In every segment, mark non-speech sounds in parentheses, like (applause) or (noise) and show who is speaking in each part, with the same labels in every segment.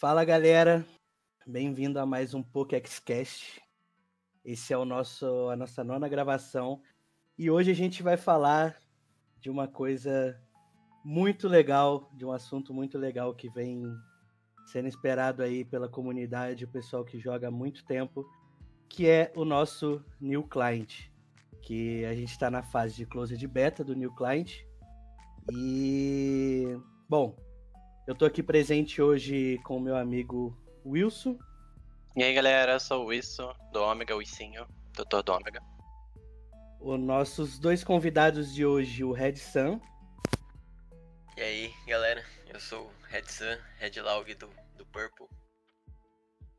Speaker 1: Fala galera, bem-vindo a mais um PokéXCast. Esse é o nosso, a nossa nona gravação e hoje a gente vai falar de uma coisa muito legal, de um assunto muito legal que vem sendo esperado aí pela comunidade, o pessoal que joga há muito tempo, que é o nosso New Client, que a gente está na fase de close de beta do New Client. E, bom, eu tô aqui presente hoje com o meu amigo Wilson.
Speaker 2: E aí, galera, eu sou o Wilson, do Ômega, o Icinho, doutor do Ômega.
Speaker 1: Os nossos dois convidados de hoje, o Red Sun.
Speaker 3: E aí, galera, eu sou o Red Sun, Red Laug do, do Purple.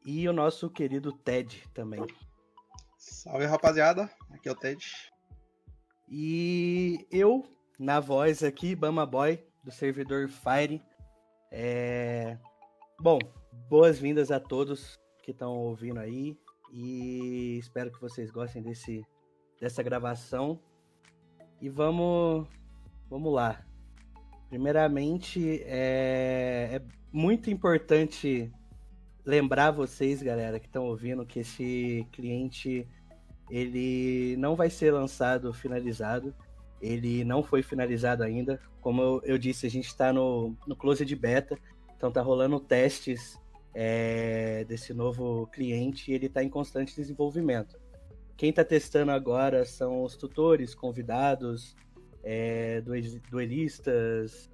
Speaker 1: E o nosso querido Ted também.
Speaker 4: Salve, rapaziada, aqui é o Ted.
Speaker 1: E eu, na voz aqui, Bama Boy, do servidor Fire. É... Bom, boas-vindas a todos que estão ouvindo aí e espero que vocês gostem desse, dessa gravação. E vamos, vamos lá. Primeiramente, é, é muito importante lembrar vocês, galera, que estão ouvindo, que esse cliente ele não vai ser lançado finalizado. Ele não foi finalizado ainda. Como eu, eu disse, a gente está no, no close de beta, então tá rolando testes é, desse novo cliente e ele está em constante desenvolvimento. Quem está testando agora são os tutores, convidados, é, duelistas,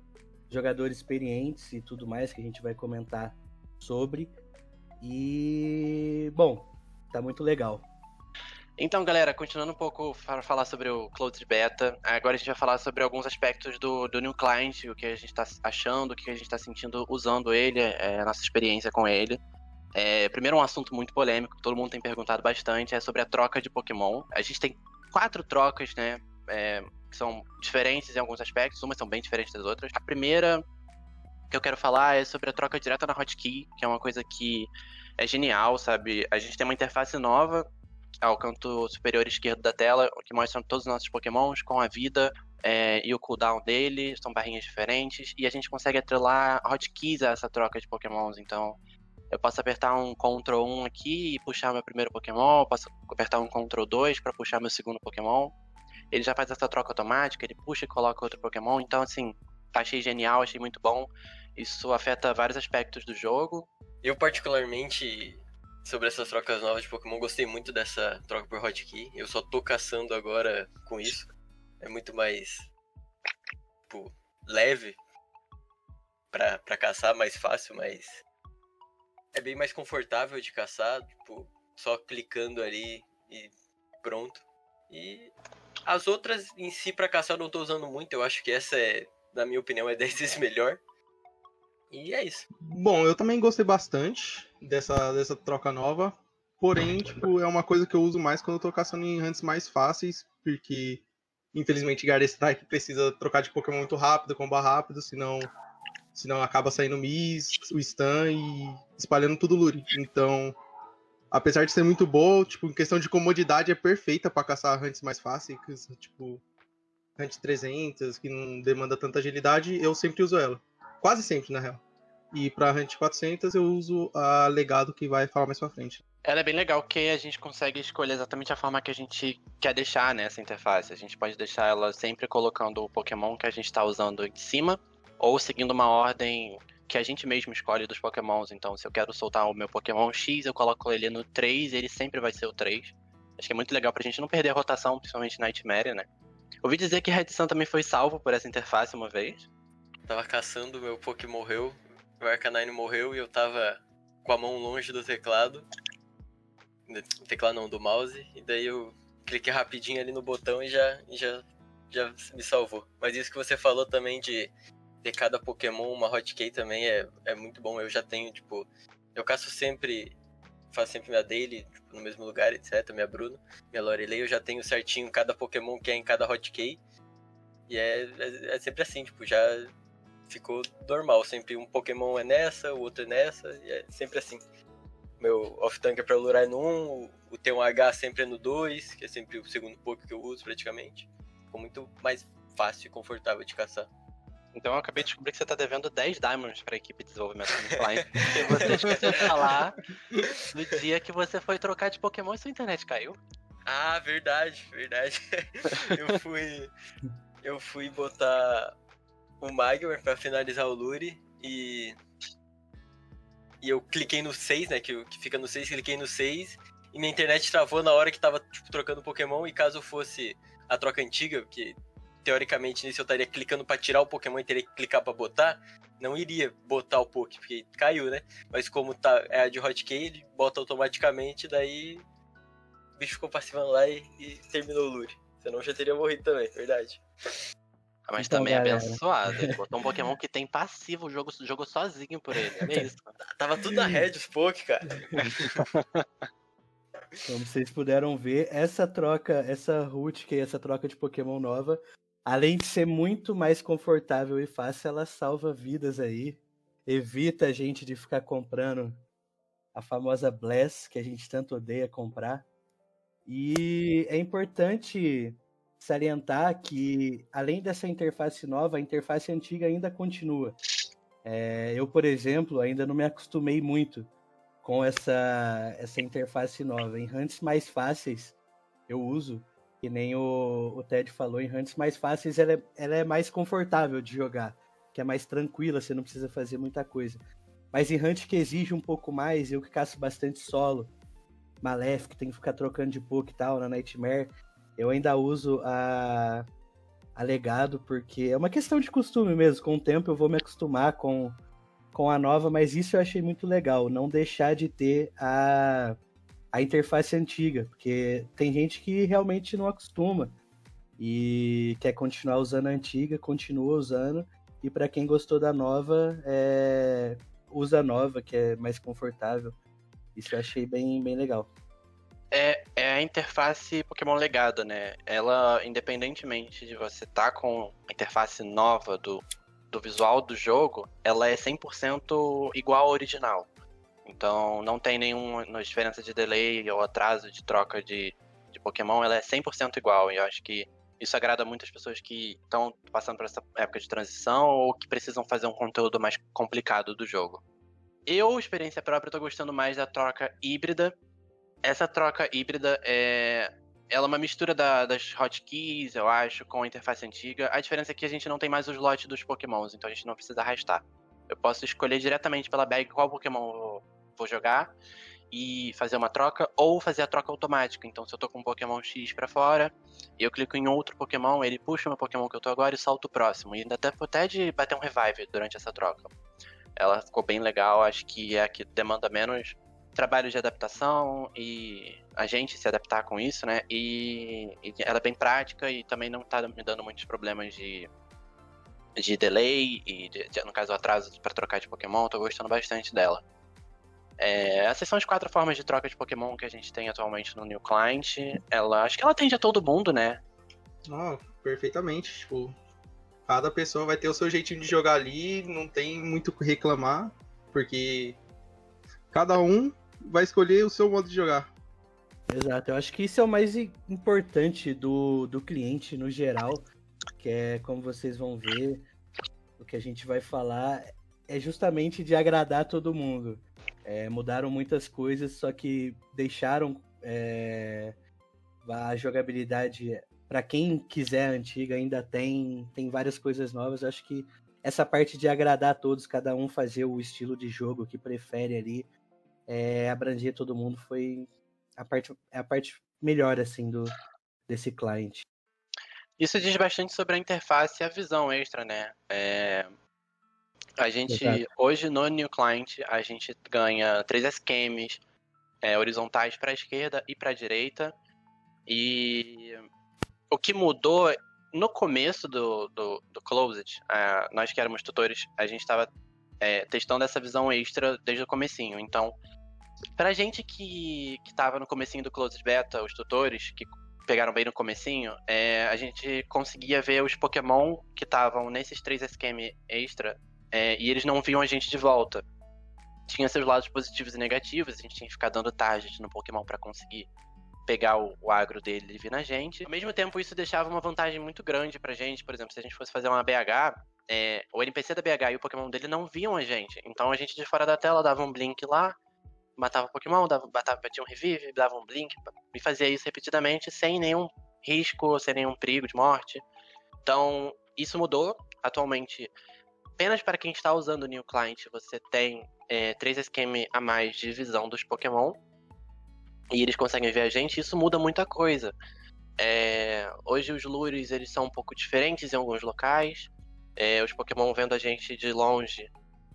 Speaker 1: jogadores experientes e tudo mais que a gente vai comentar sobre. E, bom, tá muito legal.
Speaker 2: Então, galera, continuando um pouco para falar sobre o Closed Beta, agora a gente vai falar sobre alguns aspectos do, do New Client, o que a gente está achando, o que a gente está sentindo usando ele, é, a nossa experiência com ele. É, primeiro, um assunto muito polêmico, que todo mundo tem perguntado bastante, é sobre a troca de Pokémon. A gente tem quatro trocas, né, é, que são diferentes em alguns aspectos, umas são bem diferentes das outras. A primeira que eu quero falar é sobre a troca direta na hotkey, que é uma coisa que é genial, sabe? A gente tem uma interface nova ao canto superior esquerdo da tela, que mostra todos os nossos pokémons com a vida é, e o cooldown dele, são barrinhas diferentes, e a gente consegue atrelar hotkeys a essa troca de pokémons, então eu posso apertar um Ctrl 1 aqui e puxar meu primeiro Pokémon, posso apertar um Ctrl 2 para puxar meu segundo Pokémon. Ele já faz essa troca automática, ele puxa e coloca outro Pokémon, então assim, achei genial, achei muito bom. Isso afeta vários aspectos do jogo.
Speaker 3: Eu particularmente sobre essas trocas novas de Pokémon. Gostei muito dessa troca por hotkey. Eu só tô caçando agora com isso. É muito mais tipo, leve pra, caçar, mais fácil, mas é bem mais confortável de caçar, tipo, só clicando ali e pronto. E as outras em si para caçar eu não tô usando muito, eu acho que essa é, na minha opinião, é (laughs) 10 vezes melhor. E é isso.
Speaker 4: Bom, eu também gostei bastante dessa, dessa troca nova. Porém, tipo, é uma coisa que eu uso mais quando eu tô caçando em hunts mais fáceis, porque infelizmente Garden Strike precisa trocar de Pokémon muito rápido, combar rápido, senão, senão acaba saindo Miss, o stun e espalhando tudo Lure. Então, apesar de ser muito boa, tipo, em questão de comodidade é perfeita para caçar hunts mais fáceis, tipo, hunt 300, que não demanda tanta agilidade, eu sempre uso ela. Quase sempre, na real. E pra Hunt 400 eu uso a Legado que vai falar mais pra frente.
Speaker 2: Ela é bem legal porque a gente consegue escolher exatamente a forma que a gente quer deixar nessa né, interface. A gente pode deixar ela sempre colocando o Pokémon que a gente está usando em cima, ou seguindo uma ordem que a gente mesmo escolhe dos Pokémons. Então, se eu quero soltar o meu Pokémon X, eu coloco ele no 3 ele sempre vai ser o 3. Acho que é muito legal pra gente não perder a rotação, principalmente Nightmare, né? Ouvi dizer que Red Sun também foi salvo por essa interface uma vez.
Speaker 3: Tava caçando, meu Poké morreu, o Arcanine morreu e eu tava com a mão longe do teclado. Do teclado não, do mouse. E daí eu cliquei rapidinho ali no botão e já, já, já me salvou. Mas isso que você falou também de ter cada Pokémon uma hotkey também é, é muito bom. Eu já tenho, tipo, eu caço sempre, faço sempre minha daily tipo, no mesmo lugar, etc. Minha Bruno, minha Lorelei, eu já tenho certinho cada Pokémon que é em cada hotkey. E é, é, é sempre assim, tipo, já ficou normal. Sempre um Pokémon é nessa, o outro é nessa, e é sempre assim. Meu off-tank é pra lurar é no 1, o T1H sempre é no 2, que é sempre o segundo Poké que eu uso praticamente. Ficou muito mais fácil e confortável de caçar.
Speaker 2: Então eu acabei de descobrir que você tá devendo 10 diamonds pra equipe de desenvolvimento do Klein. Porque você esqueceu de falar no dia que você foi trocar de Pokémon e sua internet caiu.
Speaker 3: Ah, verdade, verdade. (laughs) eu fui. Eu fui botar o Magmar pra finalizar o Lure e. E eu cliquei no 6, né? Que, que fica no 6, cliquei no 6 e minha internet travou na hora que tava tipo, trocando Pokémon. E caso fosse a troca antiga, que teoricamente nisso eu estaria clicando para tirar o Pokémon e teria que clicar para botar, não iria botar o Poké, porque caiu, né? Mas como tá, é a de Hotkey, ele bota automaticamente, daí o bicho ficou passivando lá e, e terminou o Lure. Senão já teria morrido também, verdade.
Speaker 2: Ah, mas
Speaker 1: Então,
Speaker 2: também é
Speaker 1: galera.
Speaker 2: abençoado. Ele botou um (laughs) Pokémon que tem passivo, o jogo jogou sozinho por ele. É isso.
Speaker 3: Tava tudo na red os Poké, cara. (laughs)
Speaker 1: Como vocês puderam ver, essa troca, essa route, que é essa troca de Pokémon nova, além de ser muito mais confortável e fácil, ela salva vidas aí. Evita a gente de ficar comprando a famosa Bless, que a gente tanto odeia comprar. E é importante salientar que, além dessa interface nova, a interface antiga ainda continua. É, eu, por exemplo, ainda não me acostumei muito com essa, essa interface nova. Em hunts mais fáceis, eu uso, que nem o, o Ted falou, em hunts mais fáceis ela é, ela é mais confortável de jogar, que é mais tranquila, você não precisa fazer muita coisa. Mas em hunt que exige um pouco mais, eu que caço bastante solo, Maléfico, tem que ficar trocando de poke e tal, na Nightmare, eu ainda uso a, a Legado, porque é uma questão de costume mesmo, com o tempo eu vou me acostumar com com a nova, mas isso eu achei muito legal, não deixar de ter a, a interface antiga, porque tem gente que realmente não acostuma e quer continuar usando a antiga, continua usando, e para quem gostou da nova, é, usa a nova, que é mais confortável. Isso eu achei bem, bem legal.
Speaker 2: É, é a interface Pokémon Legado, né? Ela, independentemente de você estar com a interface nova do, do visual do jogo, ela é 100% igual à original. Então não tem nenhuma diferença de delay ou atraso de troca de, de Pokémon, ela é 100% igual. E eu acho que isso agrada muitas pessoas que estão passando por essa época de transição ou que precisam fazer um conteúdo mais complicado do jogo. Eu, experiência própria, tô gostando mais da troca híbrida. Essa troca híbrida é. Ela é uma mistura da- das hotkeys, eu acho, com a interface antiga. A diferença é que a gente não tem mais os lotes dos Pokémons, então a gente não precisa arrastar. Eu posso escolher diretamente pela bag qual Pokémon eu vou- jogar e fazer uma troca, ou fazer a troca automática. Então, se eu tô com um Pokémon X pra fora, eu clico em outro Pokémon, ele puxa o meu Pokémon que eu tô agora e solta o próximo. E ainda até, até de bater um revive durante essa troca. Ela ficou bem legal, acho que é a que demanda menos trabalho de adaptação e a gente se adaptar com isso, né? E, e ela é bem prática e também não tá me dando muitos problemas de, de delay e, de- de- no caso, atraso para trocar de Pokémon. Tô gostando bastante dela. É, essas são as quatro formas de troca de Pokémon que a gente tem atualmente no New Client. Ela, acho que ela atende a todo mundo, né?
Speaker 4: Ah, perfeitamente. Tipo, cada pessoa vai ter o seu jeitinho de jogar ali, não tem muito o que reclamar, porque cada um vai escolher o seu modo de jogar.
Speaker 1: Exato, eu acho que isso é o mais importante do, do cliente no geral, que é como vocês vão ver, o que a gente vai falar é justamente de agradar todo mundo. É, mudaram muitas coisas, só que deixaram é, a jogabilidade para quem quiser antiga ainda tem tem várias coisas novas. Eu acho que essa parte de agradar a todos, cada um fazer o estilo de jogo que prefere ali, é, abranger todo mundo foi a parte, é a parte melhor, assim, do, desse client.
Speaker 2: Isso diz bastante sobre a interface e a visão extra, né? É, A gente,
Speaker 1: Exato.
Speaker 2: hoje no New Client, a gente ganha três esquemas é, horizontais para a esquerda e para a direita. E o que mudou no começo do, do, do Closet, ah, nós que éramos tutores, a gente estava testando essa visão extra desde o comecinho. Então, pra gente que, que tava no comecinho do Closed Beta, os tutores, que pegaram bem no comecinho, é, a gente conseguia ver os Pokémon que estavam nesses três esquemas extra é, e eles não viam a gente de volta. Tinha seus lados positivos e negativos, a gente tinha que ficar dando target no Pokémon pra conseguir pegar o, o agro dele e vir na gente. Ao mesmo tempo, isso deixava uma vantagem muito grande pra gente. Por exemplo, se a gente fosse fazer uma BH, é, o NPC da BH e o Pokémon dele não viam a gente. Então a gente de fora da tela dava um blink lá, matava Pokémon, dava, batava, batia um revive, dava um blink, e fazia isso repetidamente sem nenhum risco, sem nenhum perigo de morte. Então, isso mudou. Atualmente, apenas para quem está usando o New Client, você tem é, três esquemas a mais de visão dos Pokémon. E eles conseguem ver a gente, isso muda muita coisa. É, hoje os lures eles são um pouco diferentes em alguns locais. É, os Pokémon vendo a gente de longe,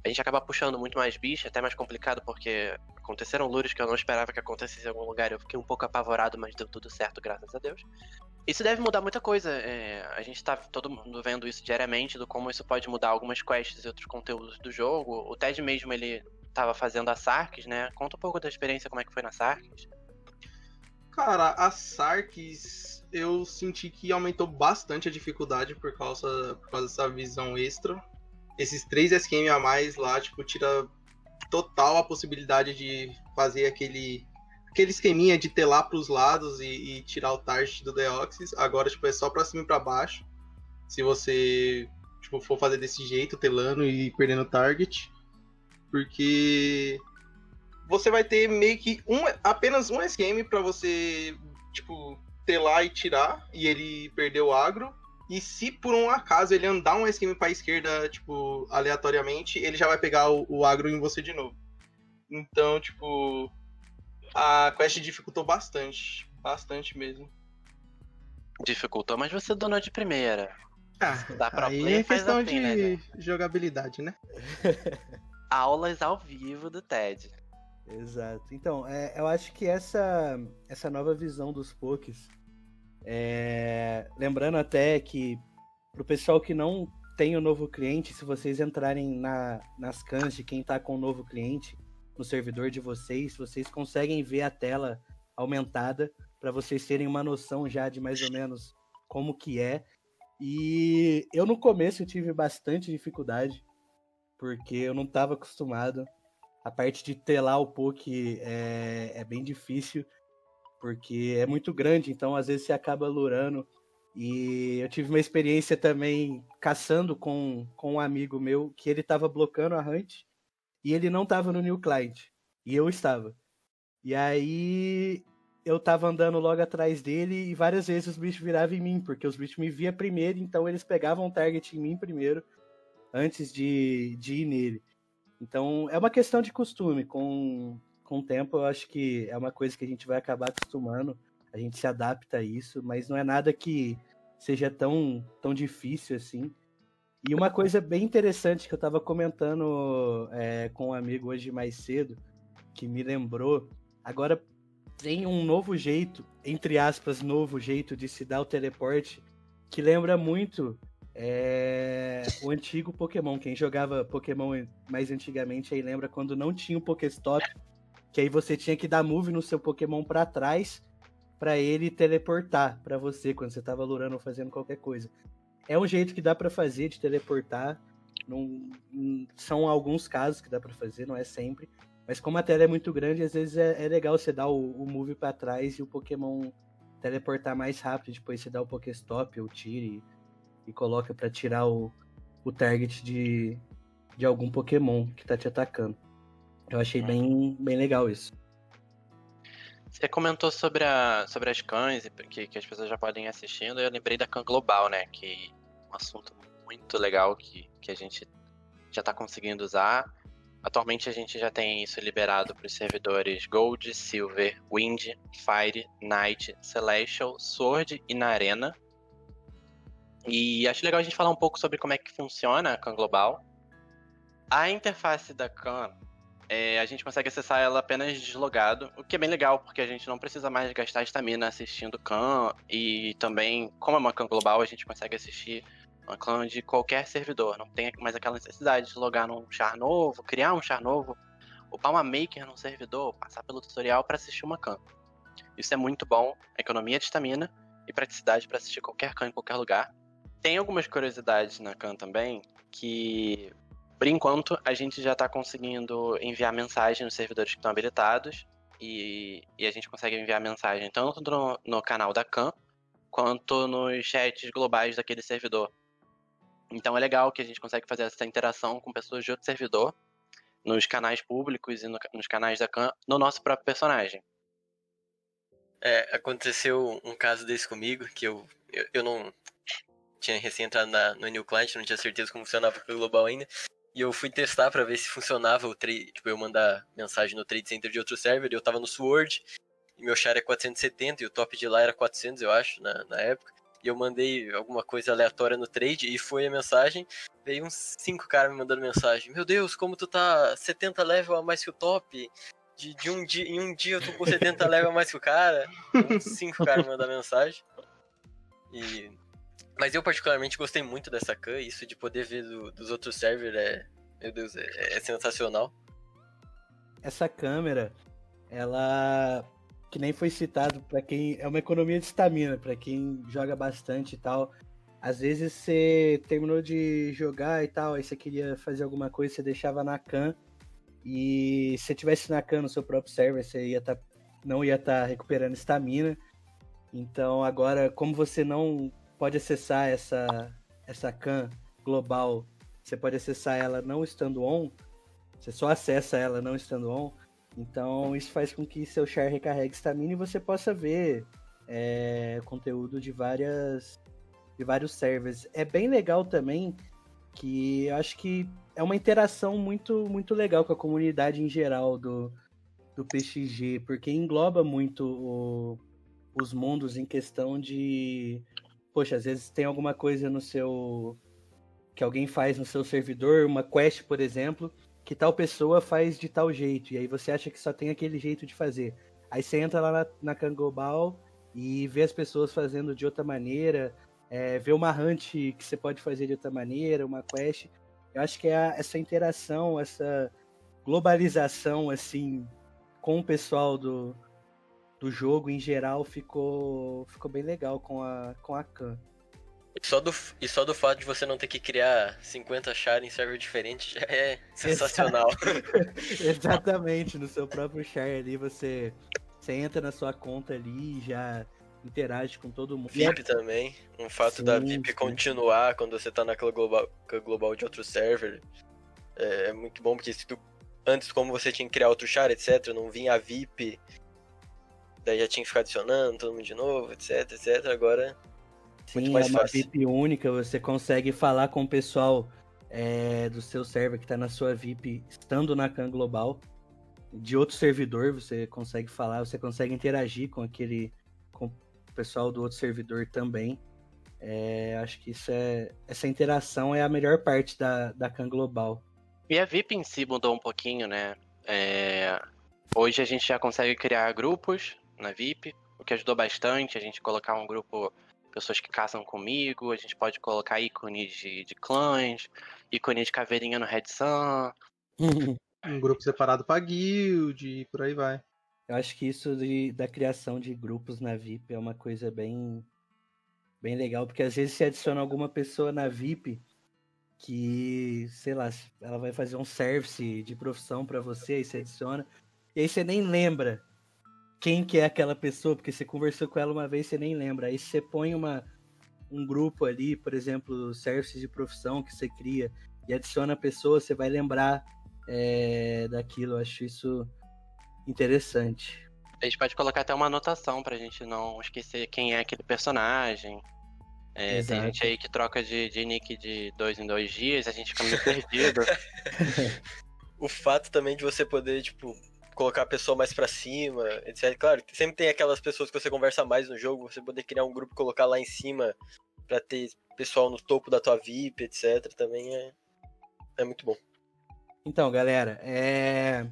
Speaker 2: a gente acaba puxando muito mais bicho, até mais complicado, porque aconteceram lures que eu não esperava que acontecesse em algum lugar. Eu fiquei um pouco apavorado, mas deu tudo certo, graças a Deus. Isso deve mudar muita coisa. É, a gente tá todo mundo vendo isso diariamente, do como isso pode mudar algumas quests e outros conteúdos do jogo. O Ted mesmo, ele tava fazendo a Sarkis, né? Conta um pouco da experiência, como é que foi na Sarkis.
Speaker 4: Cara, a Sarkis eu senti que aumentou bastante a dificuldade por causa, por causa dessa visão extra. Esses três SQM a mais lá, tipo, tira total a possibilidade de fazer aquele aquele esqueminha de telar para os lados e, e, tirar o target do Deoxys. Agora, tipo, é só para cima e para baixo. Se você tipo, for fazer desse jeito, telando e perdendo target. Porque você vai ter meio que um, apenas um SQM para você, tipo, telar e tirar, e ele perdeu o agro. E se por um acaso ele andar um SQM para esquerda, tipo, aleatoriamente, ele já vai pegar o, o agro em você de novo. Então, tipo, a quest dificultou bastante. Bastante mesmo.
Speaker 2: Dificultou, mas você donou de primeira.
Speaker 4: Ah, Dá pra aí play, é questão assim, de né, jogabilidade, né? (laughs)
Speaker 2: Aulas ao vivo do TED.
Speaker 1: Exato. Então, é, eu acho que essa, essa nova visão dos pokés, é, lembrando até que pro pessoal que não tem o novo cliente, se vocês entrarem na, nas cans de quem tá com o novo cliente, no servidor de vocês, vocês conseguem ver a tela aumentada para vocês terem uma noção já de mais ou menos como que é. E eu no começo eu tive bastante dificuldade, porque eu não estava acostumado. A parte de telar o poke é, é bem difícil, porque é muito grande, então às vezes você acaba lurando. E eu tive uma experiência também caçando com, com um amigo meu que ele estava bloqueando a hunt e ele não tava no New Client. E eu estava. E aí eu tava andando logo atrás dele e várias vezes os bichos viravam em mim, porque os bichos me via primeiro, então eles pegavam o target em mim primeiro, antes de, de ir nele. Então é uma questão de costume. Com, com o tempo eu acho que é uma coisa que a gente vai acabar acostumando, a gente se adapta a isso, mas não é nada que seja tão, tão difícil assim. E uma coisa bem interessante que eu estava comentando é, com um amigo hoje mais cedo, que me lembrou, agora tem um novo jeito, entre aspas, novo jeito de se dar o teleporte, que lembra muito é, o antigo Pokémon. Quem jogava Pokémon mais antigamente aí lembra quando não tinha o Pokéstop, que aí você tinha que dar move no seu Pokémon para trás para ele teleportar para você quando você estava lurando ou fazendo qualquer coisa. É um jeito que dá para fazer de teleportar. Não, são alguns casos que dá para fazer, não é sempre. Mas como a tela é muito grande, às vezes é, é legal você dar o, o move para trás e o Pokémon teleportar mais rápido. Depois você dá o Pokéstop ou tire e, e coloca para tirar o, o target de, de algum Pokémon que tá te atacando. Eu achei bem, bem legal isso.
Speaker 2: Você comentou sobre, a, sobre as cães que, que as pessoas já podem ir assistindo. Eu lembrei da Khan Global, né? Que é um assunto muito legal que, que a gente já está conseguindo usar. Atualmente a gente já tem isso liberado para os servidores Gold, Silver, Wind, Fire, Night, Celestial, Sword e na Arena. E acho legal a gente falar um pouco sobre como é que funciona a Khan Global. A interface da Khan é, a gente consegue acessar ela apenas deslogado, o que é bem legal, porque a gente não precisa mais gastar estamina assistindo clã, e também, como é uma clã global, a gente consegue assistir uma clã de qualquer servidor, não tem mais aquela necessidade de logar num char novo, criar um char novo, upar uma maker num servidor, passar pelo tutorial para assistir uma clã. Isso é muito bom, economia de estamina e praticidade para assistir qualquer clã em qualquer lugar. Tem algumas curiosidades na Khan também, que por enquanto, a gente já está conseguindo enviar mensagem nos servidores que estão habilitados e, e, a gente consegue enviar mensagem tanto no, no canal da CAN quanto nos chats globais daquele servidor. Então é legal que a gente consegue fazer essa interação com pessoas de outro servidor, nos canais públicos e no, nos canais da Khan, no nosso próprio personagem.
Speaker 3: É, aconteceu um caso desse comigo, que eu, eu, eu não tinha recém entrado na, no New Client, não tinha certeza como funcionava o global ainda. E eu fui testar para ver se funcionava o trade, tipo, eu mandar mensagem no Trade Center de outro server, eu tava no Sword, e meu char é 470, e o top de lá era 400, eu acho, na, na época. E eu mandei alguma coisa aleatória no trade, e foi a mensagem, veio uns 5 caras me mandando mensagem. Meu Deus, como tu tá 70 level a mais que o top, de, de um dia, em um dia eu tô com 70 level a mais que o cara. Uns 5 caras me mandaram mensagem. E mas eu particularmente gostei muito dessa Khan, isso de poder ver do, dos outros servers é. Meu Deus, é, é sensacional.
Speaker 1: Essa câmera, ela. Que nem foi citado para quem. É uma economia de estamina, para quem joga bastante e tal. Às vezes você terminou de jogar e tal, aí você queria fazer alguma coisa, você deixava na CAN. E se tivesse na CAN no seu próprio server, você ia tá, não ia estar tá recuperando estamina. Então agora, como você não pode acessar essa, essa CAN global, você pode acessar ela não estando on, você só acessa ela não estando on, então isso faz com que seu share recarregue estamina e você possa ver é, conteúdo de várias de vários servers. É bem legal também que eu acho que é uma interação muito muito legal com a comunidade em geral do, do PXG, porque engloba muito o, os mundos em questão de poxa, às vezes tem alguma coisa no seu. que alguém faz no seu servidor, uma quest, por exemplo, que tal pessoa faz de tal jeito, e aí você acha que só tem aquele jeito de fazer. Aí você entra lá na, na Kangobal e vê as pessoas fazendo de outra maneira, é, vê uma hunt que você pode fazer de outra maneira, uma quest. Eu acho que é a, essa interação, essa globalização, assim, com o pessoal do, do jogo em geral ficou, ficou bem legal com a, com a Khan.
Speaker 3: Só do, e só do fato de você não ter que criar 50 char em server diferente já é (laughs) sensacional. (laughs)
Speaker 1: Exatamente, no seu próprio char ali você, você entra na sua conta ali e já interage com todo mundo.
Speaker 3: VIP também. Um fato sim, da VIP sim. continuar quando você tá naquela global, global de outro server. É, é muito bom, porque se tu, antes, como você tinha que criar outro char, etc., não vinha a VIP daí já tinha que ficar adicionando todo mundo de novo, etc, etc. Agora
Speaker 1: Sim, muito mais é uma fácil. VIP única, você consegue falar com o pessoal é, do seu server que está na sua VIP estando na CAN Global. De outro servidor, você consegue falar, você consegue interagir com aquele com o pessoal do outro servidor também. É, acho que isso é, essa interação é a melhor parte da, da CAN Global.
Speaker 2: E a VIP em si mudou um pouquinho, né? É, hoje a gente já consegue criar grupos na VIP, o que ajudou bastante a gente colocar um grupo pessoas que caçam comigo, a gente pode colocar ícones de, de clãs, ícone de caveirinha no Red Sun. (laughs)
Speaker 4: um grupo separado para guild e por aí vai.
Speaker 1: Eu acho que isso de, da criação de grupos na VIP é uma coisa bem bem legal, porque às vezes se adiciona alguma pessoa na VIP que, sei lá, ela vai fazer um service de profissão para você, e você adiciona, e aí você nem lembra quem que é aquela pessoa, porque você conversou com ela uma vez, você nem lembra. Aí você põe uma, um grupo ali, por exemplo, serviços de profissão que você cria e adiciona a pessoa, você vai lembrar é, daquilo. Eu acho isso interessante.
Speaker 2: A gente pode colocar até uma anotação pra gente não esquecer quem é aquele personagem. É, tem gente aí que troca de, de nick de dois em dois dias, a gente fica meio (laughs) perdido. (laughs)
Speaker 3: o fato também de você poder, tipo, colocar a pessoa mais para cima, etc. Claro, sempre tem aquelas pessoas que você conversa mais no jogo, você poder criar um grupo e colocar lá em cima para ter pessoal no topo da tua VIP, etc. Também é, é muito bom.
Speaker 1: Então, galera, é...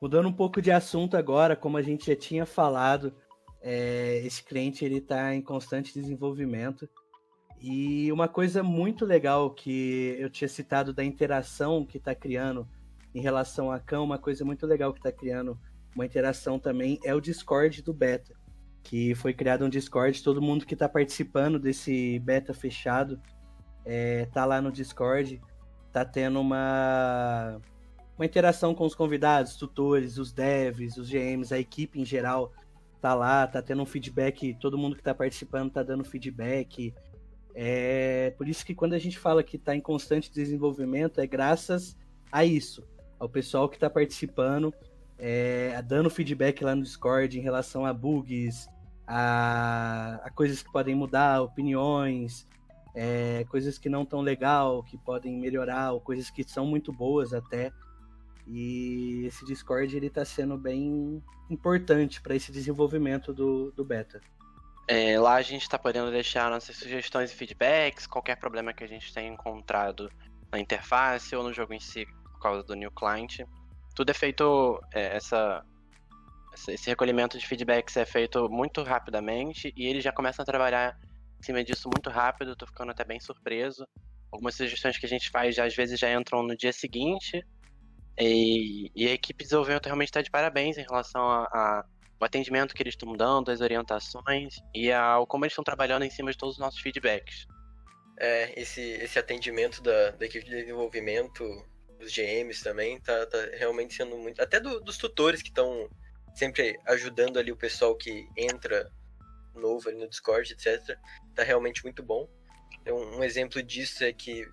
Speaker 1: mudando um pouco de assunto agora, como a gente já tinha falado, é... esse cliente ele está em constante desenvolvimento. E uma coisa muito legal que eu tinha citado da interação que está criando em relação a Khan, uma coisa muito legal que está criando uma interação também é o Discord do Beta, que foi criado um Discord, todo mundo que está participando desse beta fechado é, tá lá no Discord, tá tendo uma uma interação com os convidados, tutores, os devs, os GMs, a equipe em geral tá lá, tá tendo um feedback, todo mundo que tá participando tá dando feedback. É por isso que quando a gente fala que está em constante desenvolvimento, é graças a isso, ao pessoal que está participando, é, dando feedback lá no Discord em relação a bugs, a, a coisas que podem mudar, opiniões, é, coisas que não tão legal, que podem melhorar, ou coisas que são muito boas até. E esse Discord ele está sendo bem importante para esse desenvolvimento do, do beta.
Speaker 2: É, lá a gente está podendo deixar nossas sugestões e feedbacks, qualquer problema que a gente tenha encontrado na interface ou no jogo em si por causa do new client. Tudo é feito, é, essa, esse recolhimento de feedbacks é feito muito rapidamente e eles já começam a trabalhar em cima disso muito rápido, tô ficando até bem surpreso. Algumas sugestões que a gente faz já, às vezes já entram no dia seguinte e, e a equipe de desenvolvimento realmente está de parabéns em relação a, a o atendimento que eles estão dando, as orientações e ao como eles estão trabalhando em cima de todos os nossos feedbacks.
Speaker 3: É, esse, esse atendimento da, da equipe de desenvolvimento, dos GMs também, tá, tá realmente sendo muito. Até do, dos tutores que estão sempre ajudando ali o pessoal que entra novo ali no Discord, etc. Tá realmente muito bom. Então, um exemplo disso é que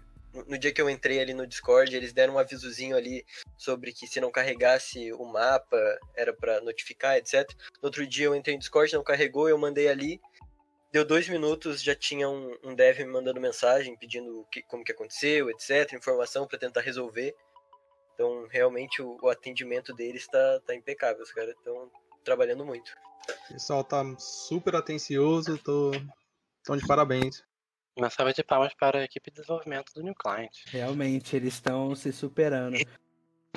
Speaker 3: no dia que eu entrei ali no Discord, eles deram um avisozinho ali sobre que se não carregasse o mapa, era para notificar, etc. No outro dia eu entrei no Discord, não carregou, eu mandei ali. Deu dois minutos, já tinha um, um dev me mandando mensagem, pedindo que, como que aconteceu, etc, informação para tentar resolver. Então, realmente, o, o atendimento deles está tá impecável. Os caras estão trabalhando muito.
Speaker 4: O pessoal tá super atencioso, tô, tô de parabéns.
Speaker 2: Uma salva de palmas para a equipe de desenvolvimento do New Client.
Speaker 1: Realmente, eles estão se superando.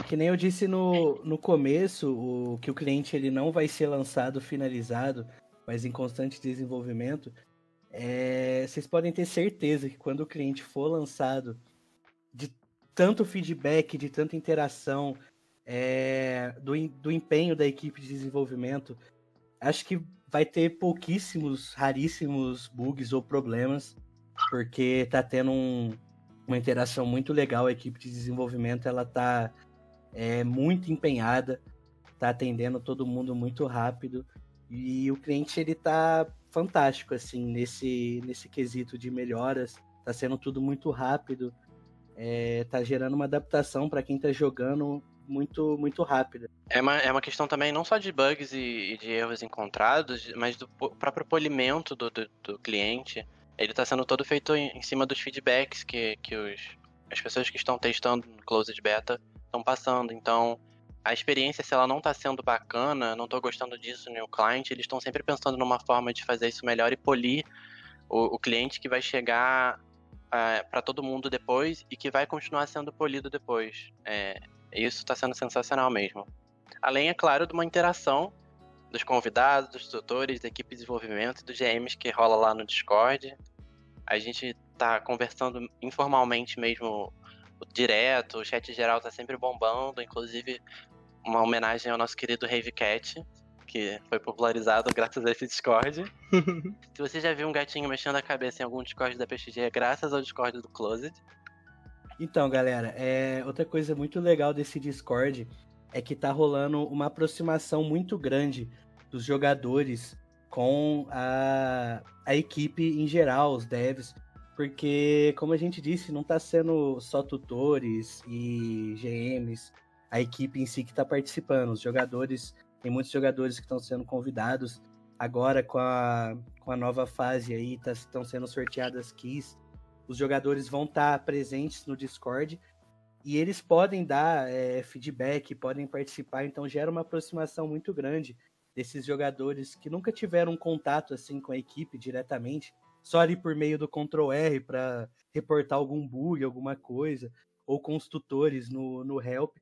Speaker 1: Que nem eu disse no, no começo, o, que o cliente ele não vai ser lançado finalizado, mas em constante desenvolvimento. É, vocês podem ter certeza que quando o cliente for lançado, de tanto feedback, de tanta interação, é, do, do empenho da equipe de desenvolvimento, acho que vai ter pouquíssimos, raríssimos bugs ou problemas porque tá tendo um, uma interação muito legal. A equipe de desenvolvimento ela tá é, muito empenhada, tá atendendo todo mundo muito rápido e o cliente ele tá fantástico assim nesse nesse quesito de melhoras. Tá sendo tudo muito rápido, é, tá gerando uma adaptação para quem tá jogando muito muito rápida.
Speaker 2: É uma, é uma questão também não só de bugs e, e de erros encontrados, mas do próprio polimento do, do, do cliente ele está sendo todo feito em, em, cima dos feedbacks que, que os, as pessoas que estão testando no Closed Beta estão passando. Então, a experiência, se ela não está sendo bacana, não estou gostando disso no client, eles estão sempre pensando numa forma de fazer isso melhor e polir o, o cliente que vai chegar é, para todo mundo depois e que vai continuar sendo polido depois. É, isso está sendo sensacional mesmo. Além, é claro, de uma interação dos convidados, dos tutores, da equipe de desenvolvimento dos GMs que rola lá no Discord. A gente tá conversando informalmente mesmo, direto, o chat geral tá sempre bombando, inclusive uma homenagem ao nosso querido Rave Cat, que foi popularizado graças a esse Discord. (laughs) Se você já viu um gatinho mexendo a cabeça em algum Discord da PXG, é graças ao Discord do Closet.
Speaker 1: Então, galera, é outra coisa muito legal desse Discord é que tá rolando uma aproximação muito grande dos jogadores com a, a equipe em geral, os devs, porque, como a gente disse, não tá sendo só tutores e GMs, a equipe em si que tá participando, os jogadores, tem muitos jogadores que estão sendo convidados. Agora com a, com a nova fase aí, tá, estão sendo sorteadas keys, os jogadores vão estar tá presentes no Discord e eles podem dar é, feedback, podem participar, então gera uma aproximação muito grande desses jogadores que nunca tiveram contato assim com a equipe diretamente, só ali por meio do Ctrl R para reportar algum bug, alguma coisa, ou com os tutores no, no Help,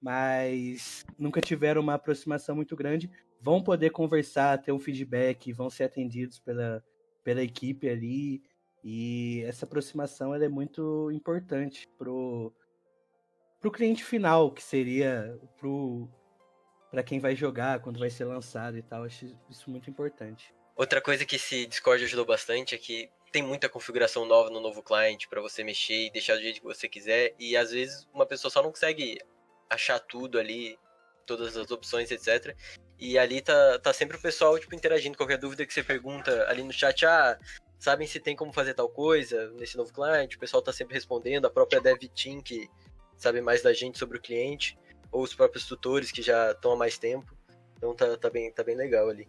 Speaker 1: mas nunca tiveram uma aproximação muito grande, vão poder conversar, ter um feedback, vão ser atendidos pela, pela equipe ali, e essa aproximação ela é muito importante pro para o cliente final, que seria para quem vai jogar, quando vai ser lançado e tal. Acho isso muito importante.
Speaker 3: Outra coisa que esse Discord ajudou bastante é que tem muita configuração nova no novo cliente para você mexer e deixar do jeito que você quiser. E às vezes uma pessoa só não consegue achar tudo ali, todas as opções, etc. E ali tá, tá sempre o pessoal tipo, interagindo. Qualquer dúvida que você pergunta ali no chat, ah,
Speaker 5: sabem se tem como fazer tal coisa nesse novo cliente, o pessoal está sempre respondendo, a própria dev team que sabe mais da gente sobre o cliente, ou os próprios tutores que já estão há mais tempo. Então tá, tá, bem, tá bem legal ali.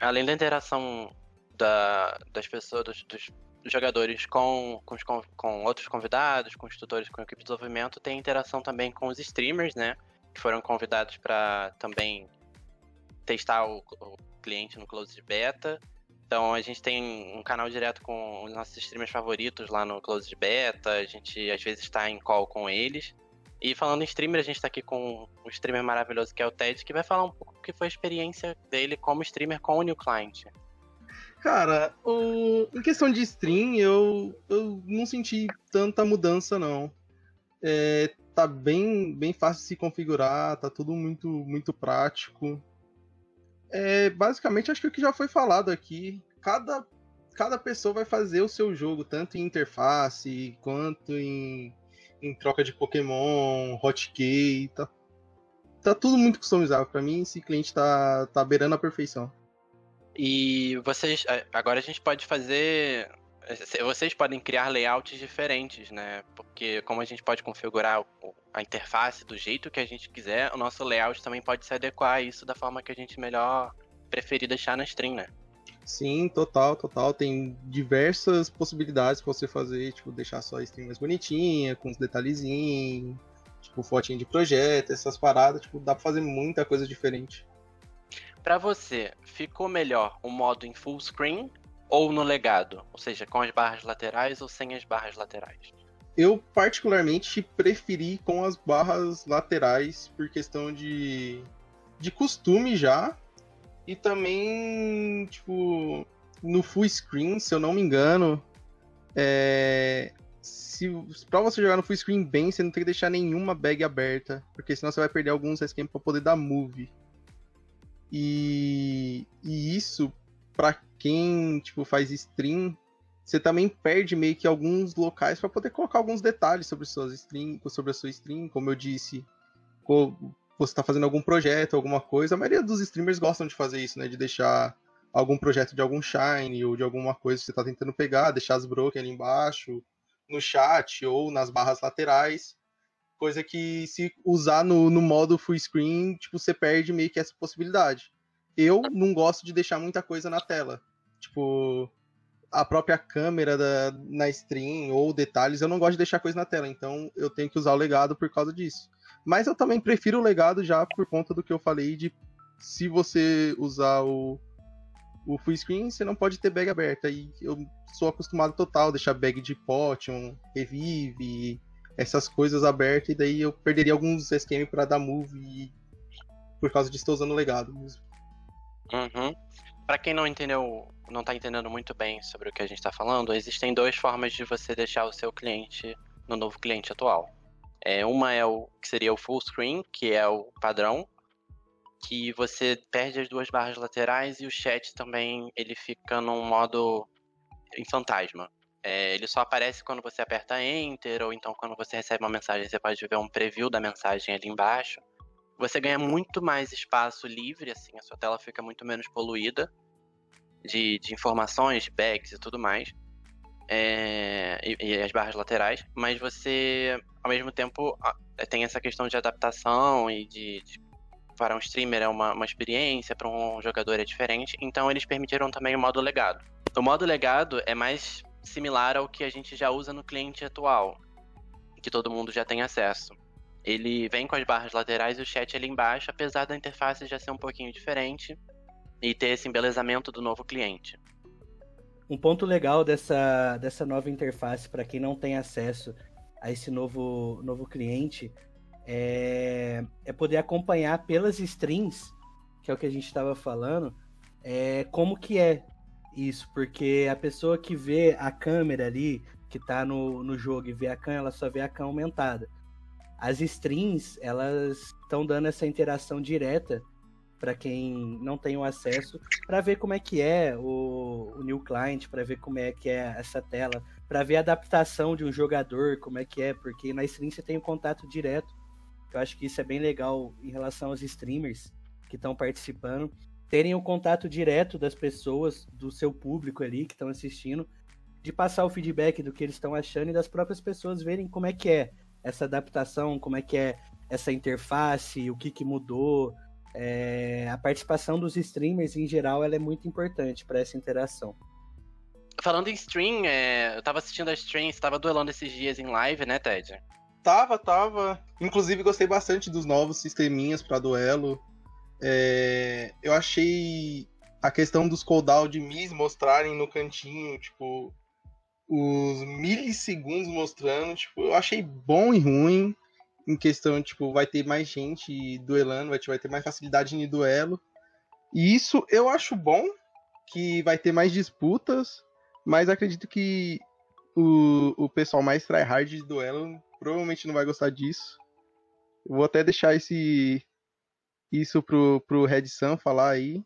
Speaker 2: Além da interação da, das pessoas, dos, dos jogadores com, com, com, com, outros convidados, com os tutores, com a equipe de desenvolvimento, tem interação também com os streamers, né? Que foram convidados para também testar o, o, cliente no Closed Beta. Então a gente tem um canal direto com os nossos streamers favoritos lá no Closed Beta. A gente às vezes está em call com eles. E falando em streamer, a gente está aqui com um streamer maravilhoso que é o Ted, que vai falar um pouco o que foi a experiência dele como streamer com o New Client.
Speaker 4: Cara, o... em questão de stream, eu, eu não senti tanta mudança, não. É, tá bem, bem fácil de se configurar, tá tudo muito, muito prático. É, basicamente, acho que o que já foi falado aqui, cada, cada pessoa vai fazer o seu jogo, tanto em interface quanto em, em troca de Pokémon, hotkey, tá, tá tudo muito customizável. Para mim, esse cliente tá, tá beirando a perfeição.
Speaker 2: E vocês. Agora a gente pode fazer. Vocês podem criar layouts diferentes, né? Porque como a gente pode configurar a interface do jeito que a gente quiser, o nosso layout também pode se adequar a isso da forma que a gente melhor preferir deixar na stream, né?
Speaker 4: Sim, total, total. Tem diversas possibilidades pra você fazer, tipo, deixar sua stream mais bonitinha, com os detalhezinhos, tipo, fotinha de projeto, essas paradas, tipo, dá pra fazer muita coisa diferente.
Speaker 2: Para você, ficou melhor o modo em full screen ou no legado? Ou seja, com as barras laterais ou sem as barras laterais?
Speaker 4: Eu particularmente preferi com as barras laterais por questão de, de costume já. E também, tipo, no full screen, se eu não me engano, é, se para você jogar no full screen bem, você não tem que deixar nenhuma bag aberta, porque senão você vai perder alguns esquemas para poder dar move. E, e isso, para quem tipo, faz stream, você também perde meio que alguns locais para poder colocar alguns detalhes sobre suas stream, sobre a sua stream, como eu disse, você está fazendo algum projeto, alguma coisa. A maioria dos streamers gostam de fazer isso, né? De deixar algum projeto de algum shine ou de alguma coisa que você está tentando pegar, deixar as broken ali embaixo, no chat ou nas barras laterais. Coisa que se usar no, no modo full screen, tipo, você perde meio que essa possibilidade. Eu não gosto de deixar muita coisa na tela. Tipo, a própria câmera da, na stream ou detalhes, eu não gosto de deixar coisa na tela. Então eu tenho que usar o legado por causa disso. Mas eu também prefiro o legado já por conta do que eu falei de se você usar o, o full screen, você não pode ter bag aberta. E eu sou acostumado total a deixar bag de potion, revive, essas coisas abertas, e daí eu perderia alguns esquemas para dar move por causa de estar usando legado mesmo.
Speaker 2: Uhum. Para quem não entendeu, não tá entendendo muito bem sobre o que a gente está falando, existem duas formas de você deixar o seu cliente no novo cliente atual. É, uma é o que seria o full screen, que é o padrão, que você perde as duas barras laterais e o chat também ele fica num modo em fantasma. É, ele só aparece quando você aperta Enter, ou então quando você recebe uma mensagem, você pode ver um preview da mensagem ali embaixo. Você ganha muito mais espaço livre, assim, a sua tela fica muito menos poluída de, de informações, de bags e tudo mais. É, e, e, as barras laterais, mas você, ao mesmo tempo, tem essa questão de adaptação e de, de para um streamer é uma, uma experiência, para um jogador é diferente, então eles permitiram também o modo legado. O modo legado é mais similar ao que a gente já usa no cliente atual, que todo mundo já tem acesso. Ele vem com as barras laterais e o chat ali embaixo, apesar da interface já ser um pouquinho diferente e ter esse embelezamento do novo cliente.
Speaker 1: Um ponto legal dessa, dessa nova interface para quem não tem acesso a esse novo, novo cliente é, é poder acompanhar pelas strings, que é o que a gente estava falando, é, como que é isso, porque a pessoa que vê a câmera ali, que tá no, no jogo e vê a câmera, ela só vê a câmera aumentada. As strings, elas estão dando essa interação direta para quem não tem o acesso, para ver como é que é o, o new client, para ver como é que é essa tela, para ver a adaptação de um jogador, como é que é, porque na stream você tem um contato direto. Eu acho que isso é bem legal em relação aos streamers que estão participando. Terem o contato direto das pessoas, do seu público ali que estão assistindo, de passar o feedback do que eles estão achando e das próprias pessoas verem como é que é essa adaptação, como é que é essa interface, o que, que mudou. É, a participação dos streamers em geral ela é muito importante para essa interação.
Speaker 2: Falando em stream, é, eu tava assistindo a stream, você tava duelando esses dias em live, né, Ted?
Speaker 4: Tava, tava. Inclusive gostei bastante dos novos sisteminhas para duelo. É, eu achei a questão dos cooldown de Miss mostrarem no cantinho, tipo, os milissegundos mostrando, tipo, eu achei bom e ruim em questão, tipo, vai ter mais gente duelando, vai ter, mais facilidade em duelo. E isso eu acho bom, que vai ter mais disputas, mas acredito que o, o pessoal mais tryhard de duelo provavelmente não vai gostar disso. Vou até deixar esse isso pro, pro Red Sun falar aí.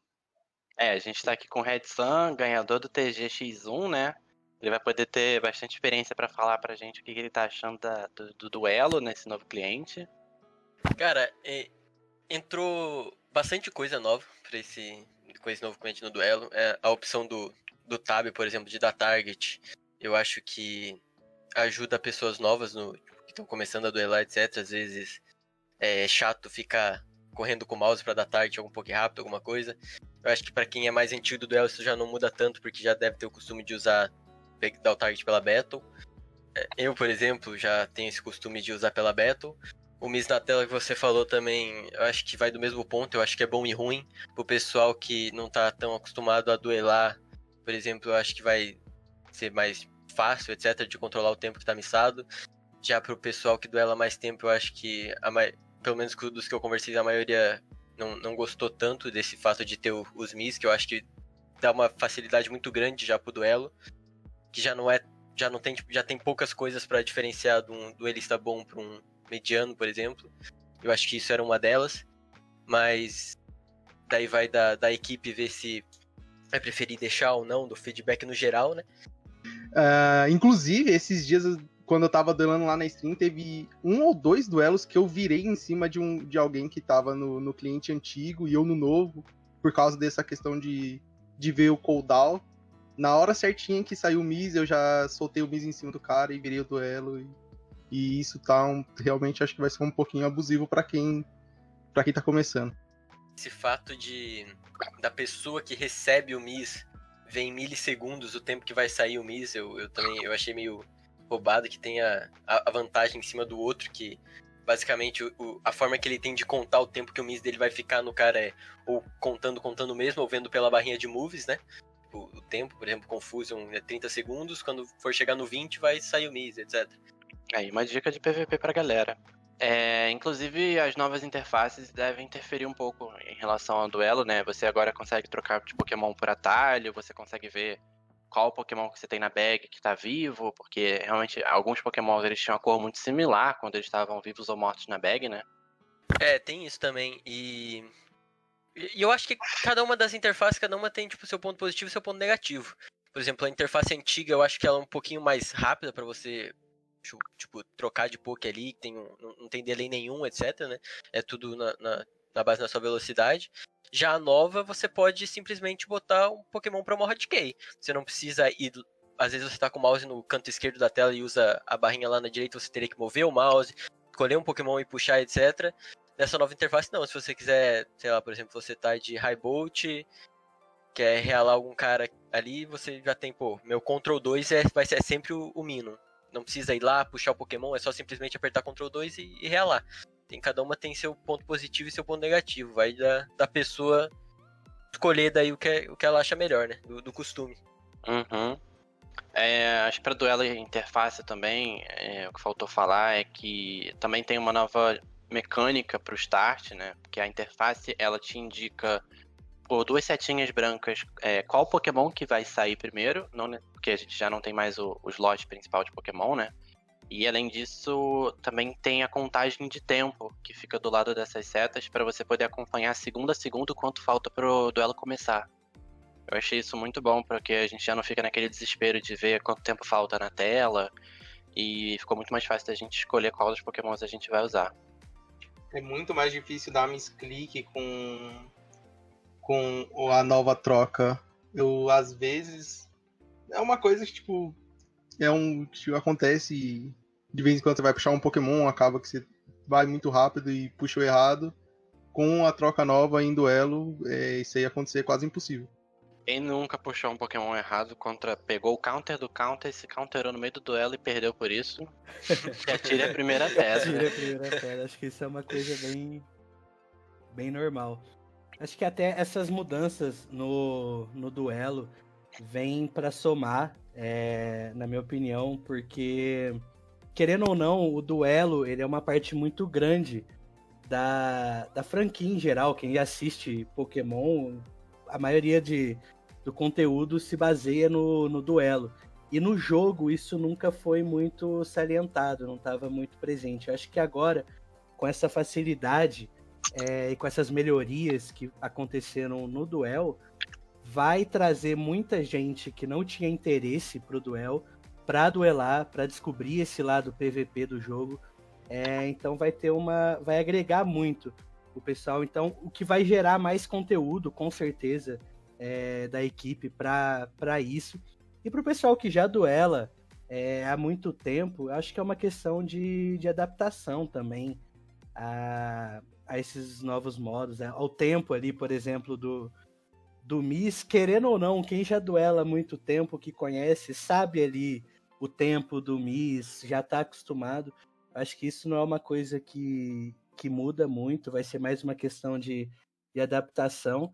Speaker 2: É, a gente tá aqui com o Red Sun, ganhador do TGX1, né? Ele vai poder ter bastante experiência para falar pra gente o que, que ele tá achando da, do, do, duelo nesse novo cliente.
Speaker 3: Cara, é, entrou bastante coisa nova pra esse, com esse novo cliente no duelo. É, a opção do, do tab, por exemplo, de dar target, eu acho que ajuda pessoas novas no, que estão começando a duelar, etc. Às vezes é chato ficar correndo com o mouse para dar target algum pouco rápido, alguma coisa. Eu acho que para quem é mais antigo do duelo isso já não muda tanto, porque já deve ter o costume de usar dar o target pela battle. É, eu, por exemplo, já tenho esse costume de usar pela battle. O Miss na tela que você falou também, eu acho que vai do mesmo ponto, eu acho que é bom e ruim. Pro pessoal que não tá tão acostumado a duelar, por exemplo, eu acho que vai ser mais fácil, etc, de controlar o tempo que tá missado. Já pro pessoal que duela mais tempo, eu acho que, a, pelo menos dos que eu conversei, a maioria não, não gostou tanto desse fato de ter os Miss, que eu acho que dá uma facilidade muito grande já pro duelo que já não é já não tem tipo, já tem poucas coisas para diferenciar de um duelista bom para um mediano, por exemplo. Eu acho que isso era uma delas, mas daí vai da, da equipe ver se vai preferir deixar ou não do feedback no geral, né?
Speaker 4: Uh, inclusive, esses dias, quando eu tava duelando lá na stream, teve um ou dois duelos que eu virei em cima de, um, de alguém que tava no, no cliente antigo e eu no novo, por causa dessa questão de, de ver o cooldown na hora certinha que saiu o Miz, eu já soltei o Miz em cima do cara e virei o duelo. E, e isso tá um, realmente acho que vai ser um pouquinho abusivo para quem para quem tá começando.
Speaker 3: Esse fato de da pessoa que recebe o Miz ver em milissegundos o tempo que vai sair o Miz, eu, eu também eu achei meio roubado que tem a, a vantagem em cima do outro, que basicamente o, a forma que ele tem de contar o tempo que o Miz dele vai ficar no cara é ou contando, contando mesmo, ou vendo pela barrinha de moves, né? tipo, o tempo, por exemplo, Confusion é 30 segundos, quando for chegar no 20 vai sair o Miz, etc.
Speaker 2: Aí, uma dica de PVP pra galera. É, inclusive, as novas interfaces devem interferir um pouco em relação ao duelo, né? Você agora consegue trocar de Pokémon por atalho, você consegue ver qual Pokémon que você tem na bag que tá vivo, porque realmente alguns Pokémon eles tinham uma cor muito similar quando eles estavam vivos ou mortos na bag, né?
Speaker 3: É, tem isso também. E e eu acho que cada uma das interfaces, cada uma tem tipo seu ponto positivo e seu ponto negativo. Por exemplo, a interface antiga, eu acho que ela é um pouquinho mais rápida para você tipo trocar de poke ali, tem um, não tem delay nenhum, etc, né? É tudo na, na, na, base da sua velocidade. Já a nova, você pode simplesmente botar um Pokémon para Morra Decay. Você não precisa ir às vezes você tá com o mouse no canto esquerdo da tela e usa a barrinha lá na direita, você teria que mover o mouse, escolher um Pokémon e puxar, etc. Nessa nova interface, não. Se você quiser, sei lá, por exemplo, você tá de High Bolt, quer realar algum cara ali, você já tem, pô, meu Ctrl 2 é, vai ser é sempre o, o Mino. Não precisa ir lá, puxar o Pokémon, é só simplesmente apertar Ctrl 2 e, e realar. Tem, cada uma tem seu ponto positivo e seu ponto negativo. Vai da, da pessoa escolher daí o que, é, o que ela acha melhor, né? Do, do costume.
Speaker 2: Uhum. É, acho que para duelo e interface também, é, o que faltou falar é que também tem uma nova mecânica para o start, né? Porque a interface ela te indica por duas setinhas brancas é, qual Pokémon que vai sair primeiro, não, né? porque a gente já não tem mais o, o slot principal de Pokémon, né? E além disso, também tem a contagem de tempo que fica do lado dessas setas para você poder acompanhar segundo a segundo quanto falta pro duelo começar. Eu achei isso muito bom, porque a gente já não fica naquele desespero de ver quanto tempo falta na tela. E ficou muito mais fácil da gente escolher qual dos Pokémons a gente vai usar
Speaker 4: é muito mais difícil dar misclick com com a nova troca. Eu, às vezes. É uma coisa que, tipo. É um. que acontece de vez em quando você vai puxar um Pokémon, acaba que você vai muito rápido e puxa o errado. Com a troca nova em duelo, é, isso aí acontecer é quase impossível.
Speaker 2: Quem nunca puxou um Pokémon errado contra. Pegou o counter do counter, se counterou no meio do duelo e perdeu por isso. que (laughs) atire a primeira pedra.
Speaker 1: Atire a primeira pedra. Acho que isso é uma coisa bem. bem normal. Acho que até essas mudanças no, no duelo vêm para somar, é, na minha opinião, porque querendo ou não, o duelo ele é uma parte muito grande da, da franquia em geral. Quem assiste Pokémon, a maioria de, do conteúdo se baseia no, no duelo. E no jogo isso nunca foi muito salientado, não estava muito presente. Eu acho que agora, com essa facilidade é, e com essas melhorias que aconteceram no duelo, vai trazer muita gente que não tinha interesse pro duelo para duelar, para descobrir esse lado PVP do jogo. É, então vai ter uma. vai agregar muito o pessoal. Então, o que vai gerar mais conteúdo, com certeza, é, da equipe para isso. E para o pessoal que já duela é, há muito tempo, acho que é uma questão de, de adaptação também a, a esses novos modos, né? ao tempo ali, por exemplo, do, do Miss, querendo ou não, quem já duela há muito tempo, que conhece, sabe ali o tempo do Miss, já está acostumado. Acho que isso não é uma coisa que, que muda muito, vai ser mais uma questão de, de adaptação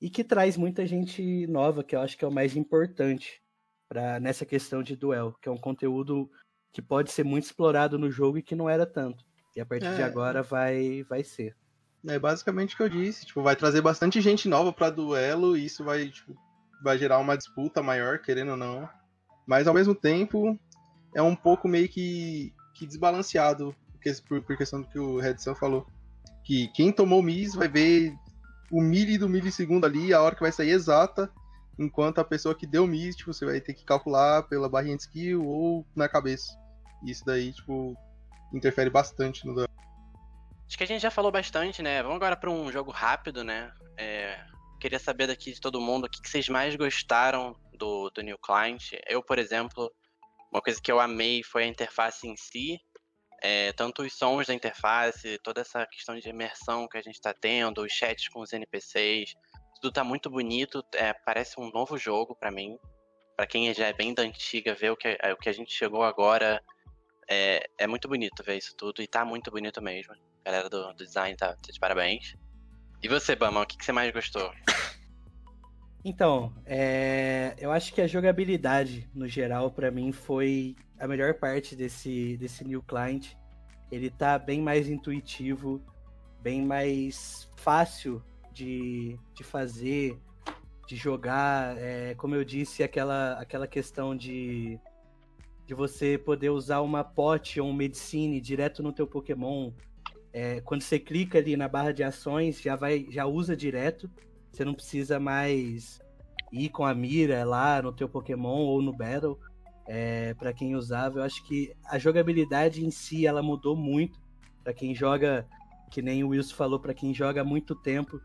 Speaker 1: e que traz muita gente nova, que eu acho que é o mais importante para nessa questão de duel, que é um conteúdo que pode ser muito explorado no jogo e que não era tanto. E a partir é. de agora vai vai ser.
Speaker 4: É basicamente o que eu disse, tipo, vai trazer bastante gente nova para duelo e isso vai, tipo, vai gerar uma disputa maior, querendo ou não. Mas ao mesmo tempo é um pouco meio que, que desbalanceado, por, por questão do que o Redson falou. Que quem tomou Miss vai ver o mili do milissegundo ali, a hora que vai sair exata, enquanto a pessoa que deu Miss, tipo, você vai ter que calcular pela barrinha de skill ou na cabeça. Isso daí, tipo, interfere bastante no duelo.
Speaker 2: Acho que a gente já falou bastante, né? Vamos agora para um jogo rápido, né? É, queria saber daqui de todo mundo o que, que vocês mais gostaram do, do New Client. Eu, por exemplo, uma coisa que eu amei foi a interface em si. É, tanto os sons da interface, toda essa questão de imersão que a gente está tendo, os chats com os NPCs, tudo tá muito bonito, é, parece um novo jogo para mim. Para quem já é bem da antiga, ver o que, é, o que a gente chegou agora, é, é muito bonito ver isso tudo, e tá muito bonito mesmo. A galera do, do design tá, tá, de parabéns. E você, Bama, o que, que você mais gostou? (laughs)
Speaker 1: Então, é, eu acho que a jogabilidade, no geral, para mim foi a melhor parte desse, desse new client. Ele tá bem mais intuitivo, bem mais fácil de, de fazer, de jogar. É, como eu disse, aquela, aquela questão de, de você poder usar uma pote ou um medicine direto no teu Pokémon. É, quando você clica ali na barra de ações, já vai, já usa direto. Você não precisa mais ir com a mira lá no teu Pokémon ou no Battle. É, para quem usava, eu acho que a jogabilidade em si ela mudou muito para quem joga, que nem o Wilson falou, para quem joga há muito tempo.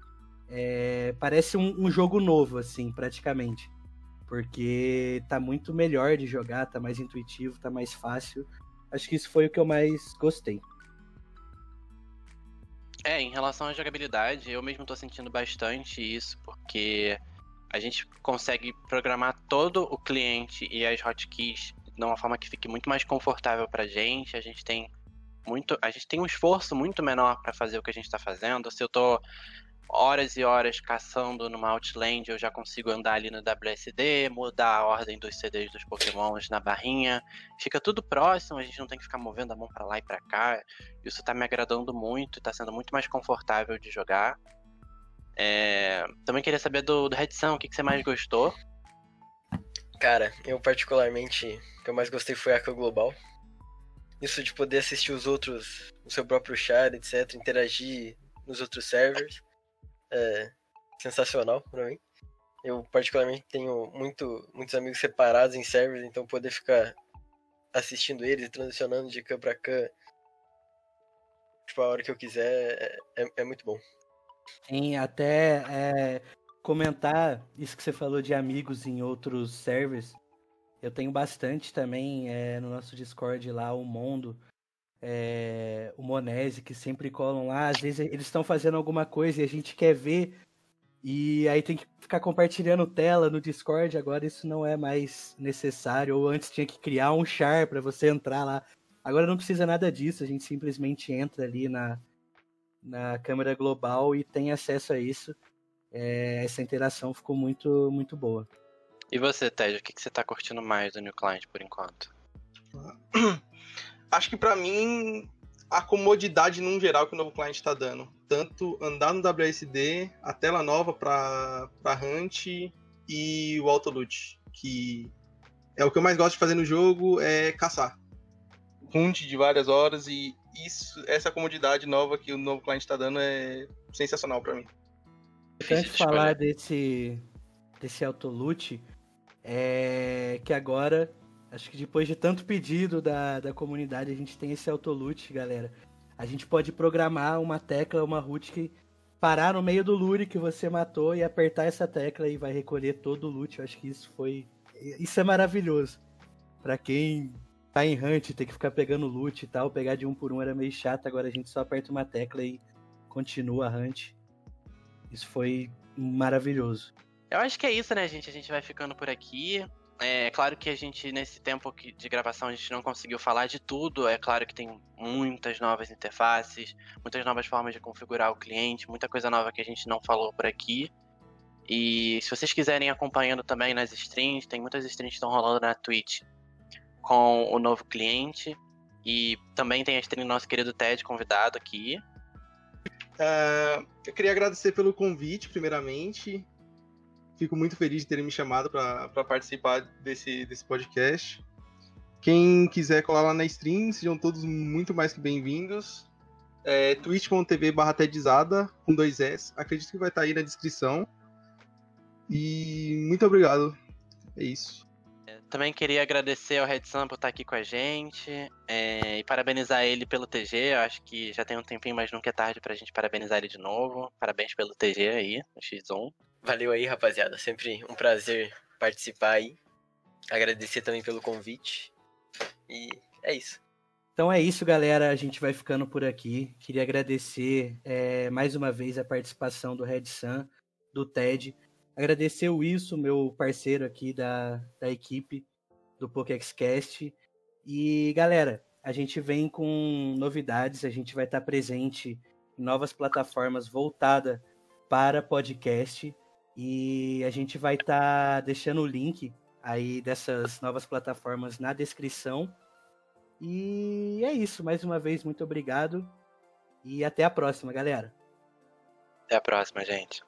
Speaker 1: É, parece um, um, jogo novo, assim, praticamente. Porque tá muito melhor de jogar, tá mais intuitivo, tá mais fácil. Acho que isso foi o que eu mais gostei.
Speaker 2: É, em relação à jogabilidade, eu mesmo tô sentindo bastante isso, porque a gente consegue programar todo o cliente e as hotkeys de uma forma que fique muito mais confortável pra gente. A gente tem muito, a gente tem um esforço muito menor para fazer o que a gente está fazendo. Se eu tô horas e horas caçando numa Outland, eu já consigo andar ali no WSD, mudar a ordem dos CDs dos Pokémons na barrinha. Fica tudo próximo, a gente não tem que ficar movendo a mão para lá e para cá. Isso está me agradando muito, está sendo muito mais confortável de jogar. É... Também queria saber do, do Redição, o que, que você mais gostou?
Speaker 5: Cara, eu particularmente, o que eu mais gostei foi a Aqua Global. Isso de poder assistir os outros no seu próprio chat, etc, interagir nos outros servers é sensacional para mim. Eu particularmente tenho muito, muitos amigos separados em servers, então poder ficar assistindo eles e transicionando de cam para cam, tipo, a hora que eu quiser, é, é, é muito bom.
Speaker 1: Sim, até é, comentar isso que você falou de amigos em outros servers. Eu tenho bastante também é, no nosso Discord lá, o Mondo, é, o Monese, que sempre colam lá. Às vezes eles estão fazendo alguma coisa e a gente quer ver, e aí tem que ficar compartilhando tela no Discord. Agora isso não é mais necessário. Ou antes tinha que criar um char para você entrar lá. Agora não precisa nada disso, a gente simplesmente entra ali na, na câmera global e tem acesso a isso. É, essa interação ficou muito, muito boa.
Speaker 2: E você, Ted, o que, que você tá curtindo mais do New Client por enquanto?
Speaker 4: Acho que para mim a comodidade num geral que o novo cliente está dando. Tanto andar no WSD, a tela nova para Hunt e o Autoloot, que é o que eu mais gosto de fazer no jogo, é caçar hunt de várias horas e isso, essa comodidade nova que o novo cliente está dando é sensacional para mim.
Speaker 1: Antes de falar desse, desse autoloot, é que agora, acho que depois de tanto pedido da, da comunidade, a gente tem esse autoloot, galera. A gente pode programar uma tecla, uma root que parar no meio do lure que você matou e apertar essa tecla e vai recolher todo o loot. Eu acho que isso foi. Isso é maravilhoso. Para quem tá em hunt, ter que ficar pegando loot e tal, pegar de um por um era meio chato, agora a gente só aperta uma tecla e continua a hunt. Isso foi maravilhoso.
Speaker 2: Eu acho que é isso, né, gente? A gente vai ficando por aqui. É claro que a gente, nesse tempo de gravação, a gente não conseguiu falar de tudo. É claro que tem muitas novas interfaces, muitas novas formas de configurar o cliente, muita coisa nova que a gente não falou por aqui. E se vocês quiserem acompanhando também nas streams, tem muitas streams que estão rolando na Twitch com o novo cliente. E também tem a stream do nosso querido Ted convidado aqui.
Speaker 4: Uh, eu queria agradecer pelo convite, primeiramente. Fico muito feliz de terem me chamado para participar desse, desse podcast. Quem quiser colar lá na stream, sejam todos muito mais que bem-vindos. É, twitch.tv barra tedzada, com dois S. Acredito que vai estar aí na descrição. E muito obrigado. É isso.
Speaker 2: Também queria agradecer ao Red Sun por estar aqui com a gente é, e parabenizar ele pelo TG. Eu acho que já tem um tempinho, mas nunca é tarde pra gente parabenizar ele de novo. Parabéns pelo TG aí, no X1.
Speaker 5: Valeu aí, rapaziada. Sempre um prazer participar aí. Agradecer também pelo convite. E é isso.
Speaker 1: Então é isso, galera. A gente vai ficando por aqui. Queria agradecer é, mais uma vez a participação do Red Sun, do Ted Agradecer o Wilson, meu parceiro aqui da, da equipe do PokéXCast. E galera, a gente vem com novidades, a gente vai estar presente em novas plataformas voltada para podcast e a gente vai estar deixando o link aí dessas novas plataformas na descrição. E é isso, mais uma vez muito obrigado e até a próxima, galera.
Speaker 2: Até a próxima, gente.